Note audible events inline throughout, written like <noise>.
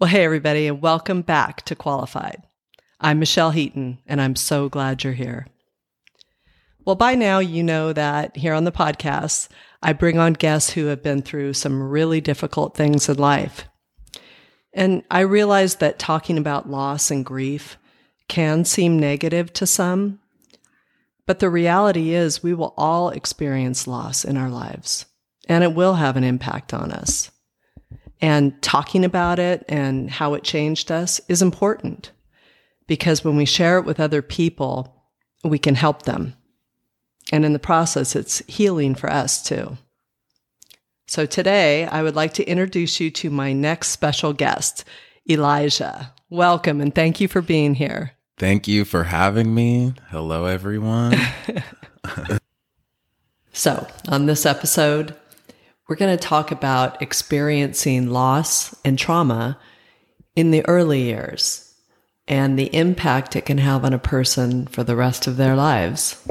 Well, hey, everybody, and welcome back to Qualified. I'm Michelle Heaton, and I'm so glad you're here. Well, by now, you know that here on the podcast, I bring on guests who have been through some really difficult things in life. And I realize that talking about loss and grief can seem negative to some, but the reality is we will all experience loss in our lives, and it will have an impact on us. And talking about it and how it changed us is important because when we share it with other people, we can help them. And in the process, it's healing for us too. So today, I would like to introduce you to my next special guest, Elijah. Welcome and thank you for being here. Thank you for having me. Hello, everyone. <laughs> so, on this episode, we're going to talk about experiencing loss and trauma in the early years and the impact it can have on a person for the rest of their lives.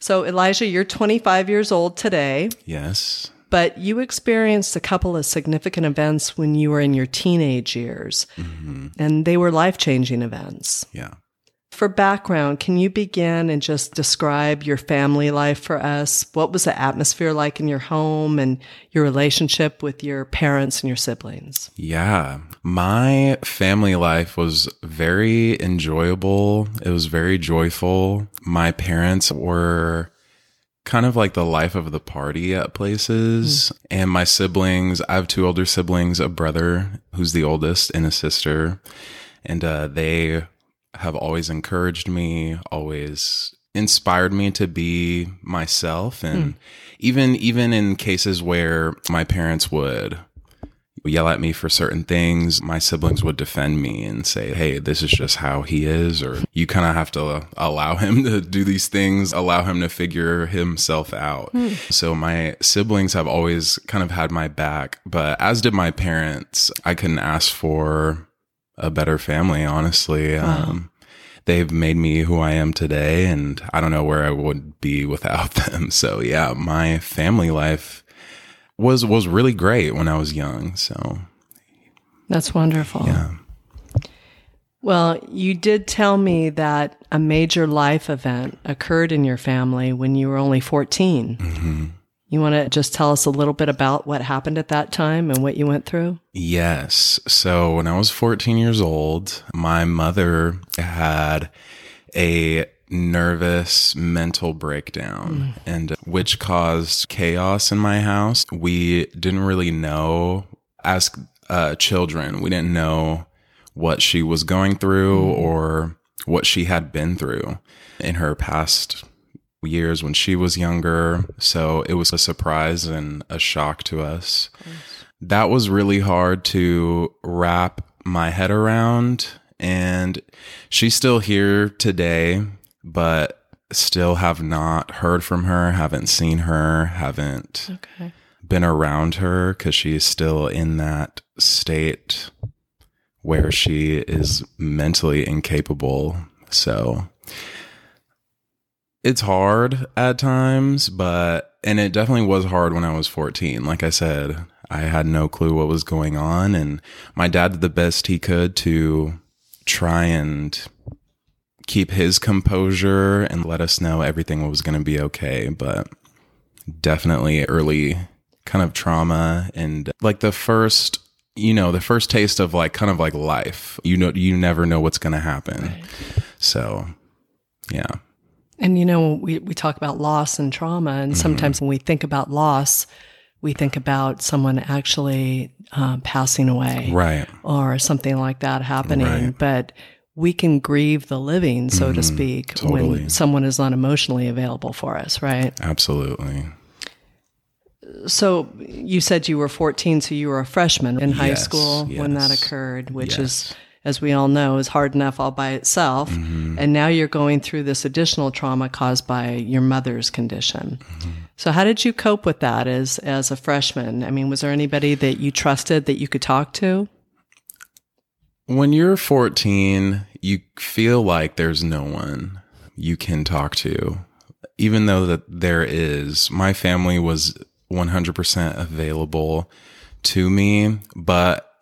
So, Elijah, you're 25 years old today. Yes. But you experienced a couple of significant events when you were in your teenage years, mm-hmm. and they were life changing events. Yeah. For background, can you begin and just describe your family life for us? What was the atmosphere like in your home and your relationship with your parents and your siblings? Yeah. My family life was very enjoyable. It was very joyful. My parents were kind of like the life of the party at places. Mm. And my siblings, I have two older siblings, a brother who's the oldest and a sister. And uh, they have always encouraged me, always inspired me to be myself and mm. even even in cases where my parents would yell at me for certain things my siblings would defend me and say hey this is just how he is or you kind of have to allow him to do these things allow him to figure himself out mm. so my siblings have always kind of had my back but as did my parents i couldn't ask for a better family, honestly. Wow. Um, they've made me who I am today, and I don't know where I would be without <laughs> them. So yeah, my family life was was really great when I was young. So that's wonderful. Yeah. Well, you did tell me that a major life event occurred in your family when you were only 14. Mm-hmm. You want to just tell us a little bit about what happened at that time and what you went through? Yes. So when I was 14 years old, my mother had a nervous mental breakdown mm. and which caused chaos in my house. We didn't really know as uh, children, we didn't know what she was going through mm. or what she had been through in her past years when she was younger. So it was a surprise and a shock to us. That was really hard to wrap my head around. And she's still here today, but still have not heard from her, haven't seen her, haven't okay. been around her because she's still in that state where she is mentally incapable. So it's hard at times, but and it definitely was hard when I was 14. Like I said, I had no clue what was going on and my dad did the best he could to try and keep his composure and let us know everything was going to be okay, but definitely early kind of trauma and like the first you know the first taste of like kind of like life you know you never know what's going to happen right. so yeah and you know, we, we talk about loss and trauma, and mm-hmm. sometimes when we think about loss, we think about someone actually uh, passing away, right, or something like that happening. Right. But we can grieve the living, so mm-hmm. to speak, totally. when someone is not emotionally available for us, right? Absolutely. So you said you were 14, so you were a freshman in high school yes. when that occurred, which yes. is as we all know, is hard enough all by itself. Mm-hmm. And now you're going through this additional trauma caused by your mother's condition. Mm-hmm. So how did you cope with that as as a freshman? I mean, was there anybody that you trusted that you could talk to? When you're 14, you feel like there's no one you can talk to. Even though that there is, my family was 100% available to me, but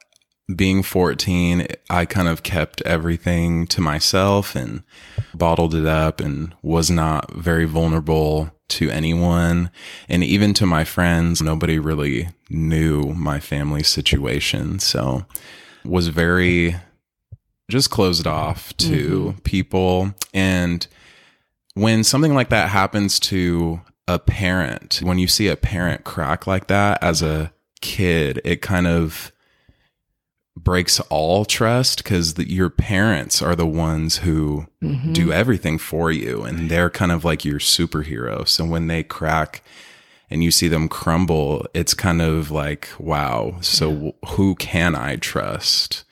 being 14, I kind of kept everything to myself and bottled it up and was not very vulnerable to anyone. And even to my friends, nobody really knew my family situation. So was very just closed off to mm-hmm. people. And when something like that happens to a parent, when you see a parent crack like that as a kid, it kind of breaks all trust because your parents are the ones who mm-hmm. do everything for you and they're kind of like your superhero. So when they crack and you see them crumble, it's kind of like, wow. So yeah. who can I trust?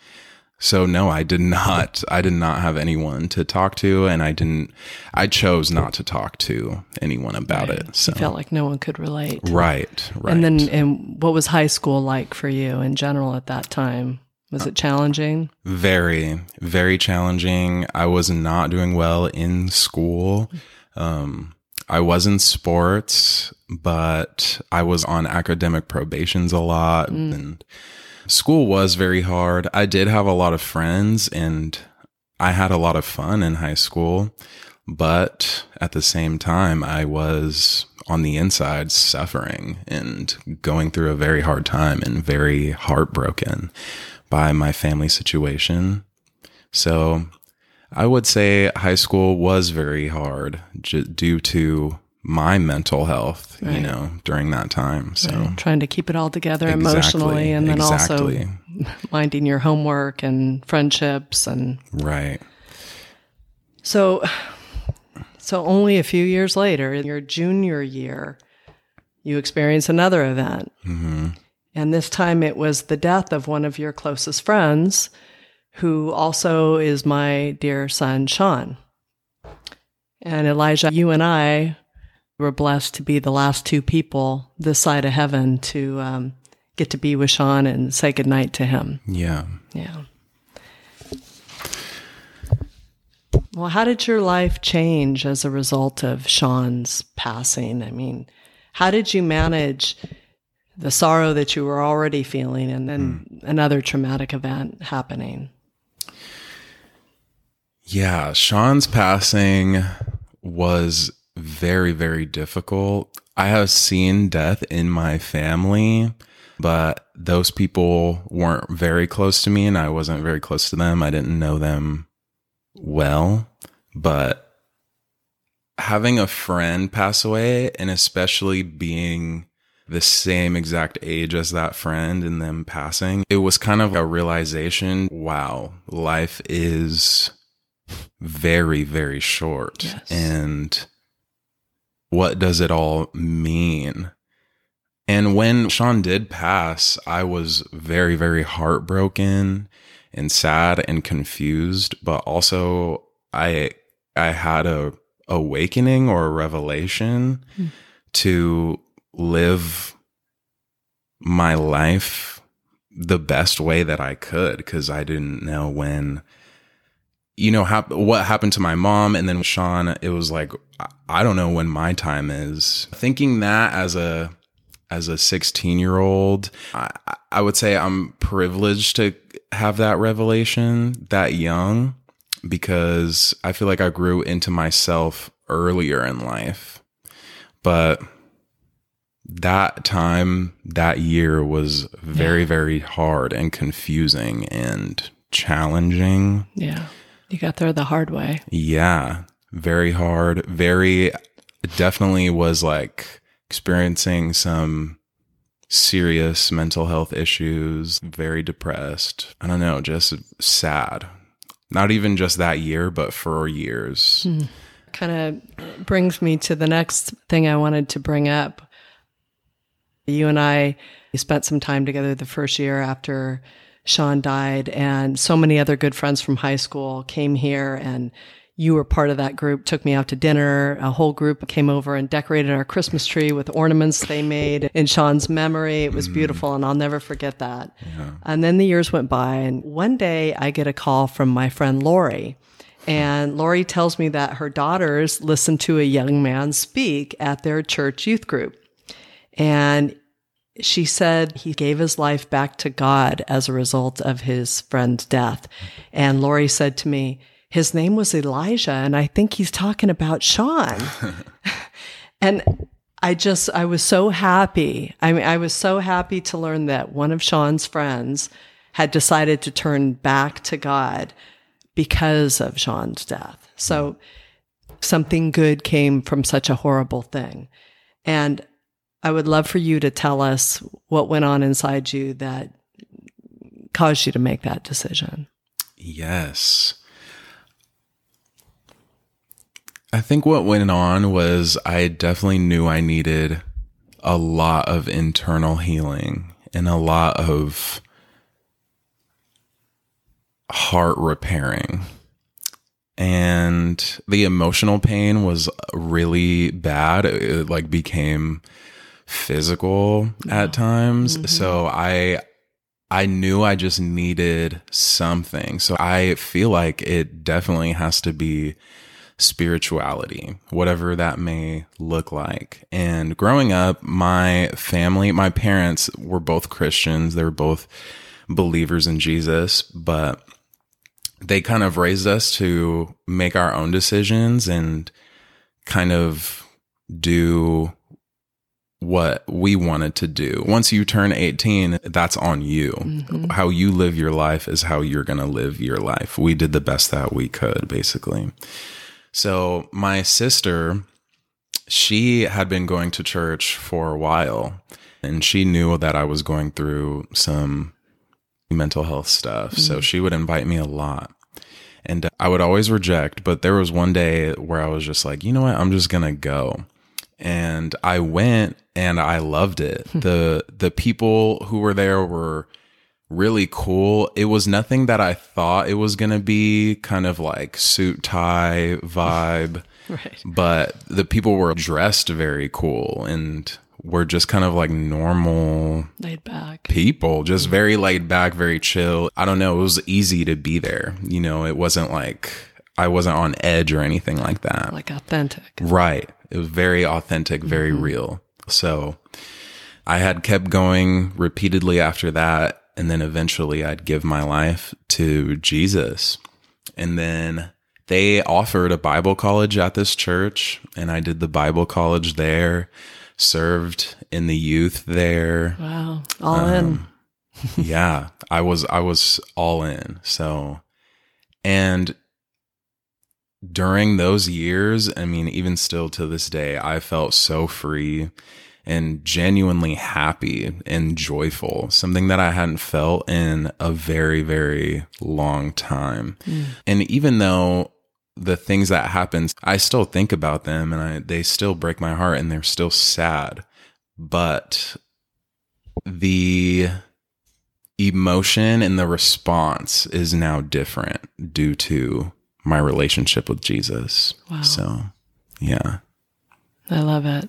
So no, I did not. I did not have anyone to talk to, and I didn't. I chose not to talk to anyone about right. it. So you felt like no one could relate. Right. Right. And then, and what was high school like for you in general at that time? Was it challenging? Very, very challenging. I was not doing well in school. Um, I was in sports, but I was on academic probations a lot mm. and school was very hard. I did have a lot of friends and I had a lot of fun in high school, but at the same time, I was on the inside suffering and going through a very hard time and very heartbroken by my family situation. So I would say high school was very hard j- due to my mental health, right. you know, during that time. So right. trying to keep it all together exactly, emotionally and then exactly. also <laughs> minding your homework and friendships and Right. So so only a few years later, in your junior year, you experience another event. Mm-hmm. And this time it was the death of one of your closest friends, who also is my dear son, Sean. And Elijah, you and I were blessed to be the last two people this side of heaven to um, get to be with Sean and say goodnight to him. Yeah. Yeah. Well, how did your life change as a result of Sean's passing? I mean, how did you manage the sorrow that you were already feeling and then mm. another traumatic event happening? Yeah, Sean's passing was very, very difficult. I have seen death in my family, but those people weren't very close to me and I wasn't very close to them. I didn't know them well, but having a friend pass away and especially being the same exact age as that friend and them passing, it was kind of a realization wow, life is very, very short. Yes. And what does it all mean? And when Sean did pass, I was very, very heartbroken and sad and confused, but also I I had a awakening or a revelation mm. to live my life the best way that I could because I didn't know when you know hap- what happened to my mom and then Sean it was like I don't know when my time is. Thinking that as a as a 16 year old I, I would say I'm privileged to have that revelation that young because I feel like I grew into myself earlier in life. But that time that year was very yeah. very hard and confusing and challenging yeah you got there the hard way. Yeah, very hard. Very definitely was like experiencing some serious mental health issues, very depressed. I don't know, just sad. Not even just that year, but for years. Hmm. Kind of brings me to the next thing I wanted to bring up. You and I spent some time together the first year after Sean died, and so many other good friends from high school came here and you were part of that group, took me out to dinner. A whole group came over and decorated our Christmas tree with ornaments they made in Sean's memory. It was mm. beautiful, and I'll never forget that. Yeah. And then the years went by, and one day I get a call from my friend Lori. And Lori tells me that her daughters listened to a young man speak at their church youth group. And she said he gave his life back to God as a result of his friend's death. And Lori said to me, his name was Elijah, and I think he's talking about Sean. <laughs> and I just, I was so happy. I mean, I was so happy to learn that one of Sean's friends had decided to turn back to God because of Sean's death. So something good came from such a horrible thing. And I would love for you to tell us what went on inside you that caused you to make that decision. Yes. I think what went on was I definitely knew I needed a lot of internal healing and a lot of heart repairing. And the emotional pain was really bad. It, like became physical at times. Mm-hmm. So I I knew I just needed something. So I feel like it definitely has to be spirituality, whatever that may look like. And growing up, my family, my parents were both Christians. They were both believers in Jesus, but they kind of raised us to make our own decisions and kind of do what we wanted to do. Once you turn 18, that's on you. Mm-hmm. How you live your life is how you're going to live your life. We did the best that we could, basically. So my sister, she had been going to church for a while and she knew that I was going through some mental health stuff. Mm-hmm. So she would invite me a lot. And I would always reject, but there was one day where I was just like, you know what? I'm just going to go. And I went and I loved it. Hmm. the the people who were there were really cool. It was nothing that I thought it was going to be kind of like suit tie vibe. <laughs> right. But the people were dressed very cool and were just kind of like normal laid back people, just mm-hmm. very laid back, very chill. I don't know, it was easy to be there. You know, it wasn't like I wasn't on edge or anything like that. Like authentic. Right. It was very authentic, very mm-hmm. real. So I had kept going repeatedly after that and then eventually I'd give my life to Jesus. And then they offered a Bible college at this church, and I did the Bible college there, served in the youth there. Wow. All um, in. yeah, I was I was all in. So and during those years, I mean, even still to this day, I felt so free and genuinely happy and joyful, something that I hadn't felt in a very, very long time. Mm. And even though the things that happened, I still think about them and I, they still break my heart and they're still sad. But the emotion and the response is now different due to my relationship with Jesus. Wow. So, yeah. I love it.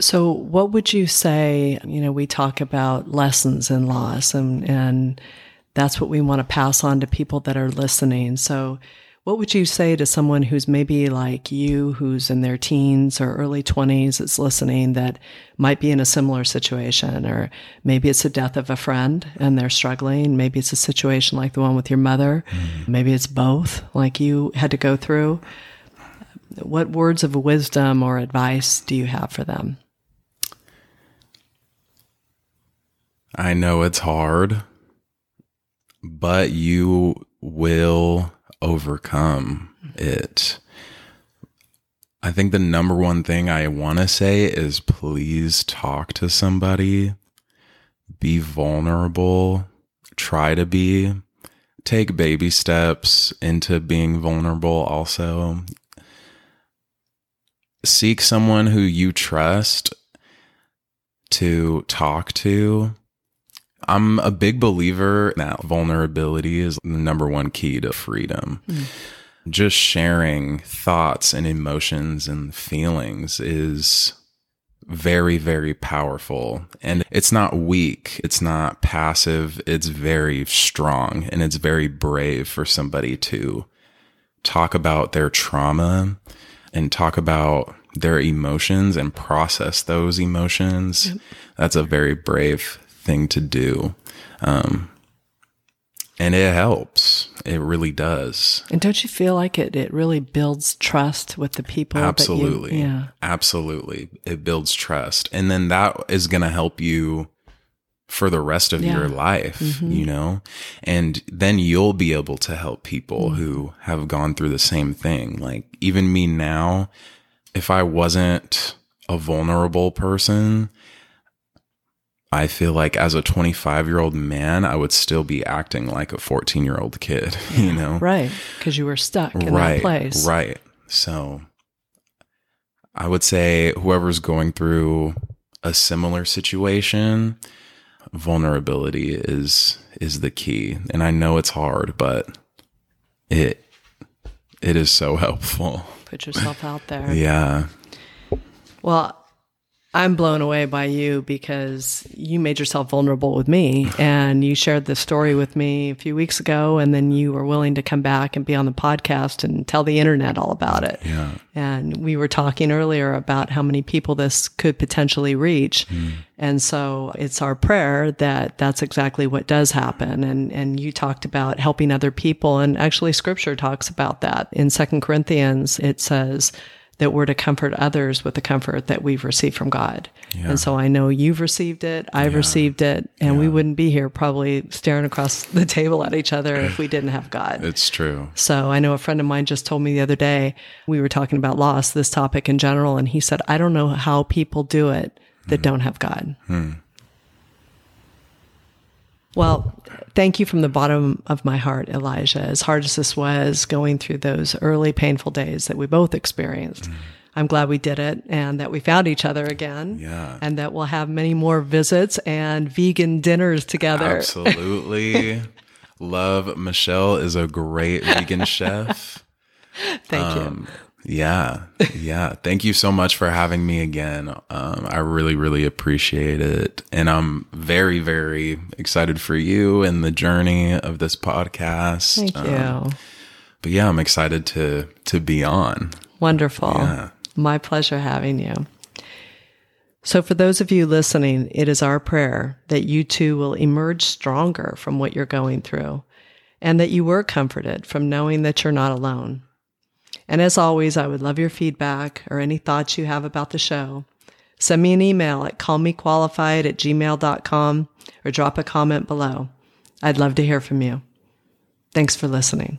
So, what would you say? You know, we talk about lessons in loss, and, and that's what we want to pass on to people that are listening. So, what would you say to someone who's maybe like you, who's in their teens or early 20s, is listening that might be in a similar situation? Or maybe it's the death of a friend and they're struggling. Maybe it's a situation like the one with your mother. Mm-hmm. Maybe it's both, like you had to go through. What words of wisdom or advice do you have for them? I know it's hard, but you will overcome it. I think the number one thing I want to say is please talk to somebody, be vulnerable, try to be, take baby steps into being vulnerable also. Seek someone who you trust to talk to I'm a big believer that vulnerability is the number one key to freedom. Mm. Just sharing thoughts and emotions and feelings is very, very powerful. And it's not weak, it's not passive, it's very strong and it's very brave for somebody to talk about their trauma and talk about their emotions and process those emotions. Yep. That's a very brave thing to do. Um, and it helps. It really does. And don't you feel like it? It really builds trust with the people. Absolutely. You, yeah. Absolutely. It builds trust, and then that is going to help you for the rest of yeah. your life, mm-hmm. you know? And then you'll be able to help people mm-hmm. who have gone through the same thing. Like even me now, if I wasn't a vulnerable person, I feel like as a 25 year old man, I would still be acting like a 14 year old kid, <laughs> yeah, you know? Right. Because you were stuck in right, that place. Right. So I would say whoever's going through a similar situation, vulnerability is is the key. And I know it's hard, but it it is so <laughs> helpful. Put yourself out there. yeah. Well, I'm blown away by you because you made yourself vulnerable with me and you shared this story with me a few weeks ago and then you were willing to come back and be on the podcast and tell the internet all about it. Yeah. And we were talking earlier about how many people this could potentially reach. Mm. And so it's our prayer that that's exactly what does happen. And, and you talked about helping other people. And actually scripture talks about that in second Corinthians. It says, that we're to comfort others with the comfort that we've received from God. Yeah. And so I know you've received it, I've yeah. received it, and yeah. we wouldn't be here probably staring across the table at each other if we didn't have God. It's true. So I know a friend of mine just told me the other day, we were talking about loss, this topic in general, and he said, I don't know how people do it that mm. don't have God. Mm. Well, thank you from the bottom of my heart, Elijah. As hard as this was going through those early painful days that we both experienced, mm. I'm glad we did it and that we found each other again. Yeah. And that we'll have many more visits and vegan dinners together. Absolutely. <laughs> Love Michelle is a great vegan chef. Thank um, you. Yeah. Yeah. Thank you so much for having me again. Um, I really, really appreciate it. And I'm very, very excited for you and the journey of this podcast. Thank you. Um, but yeah, I'm excited to, to be on. Wonderful. Yeah. My pleasure having you. So, for those of you listening, it is our prayer that you too will emerge stronger from what you're going through and that you were comforted from knowing that you're not alone. And as always, I would love your feedback or any thoughts you have about the show. Send me an email at callmequalified at gmail.com or drop a comment below. I'd love to hear from you. Thanks for listening.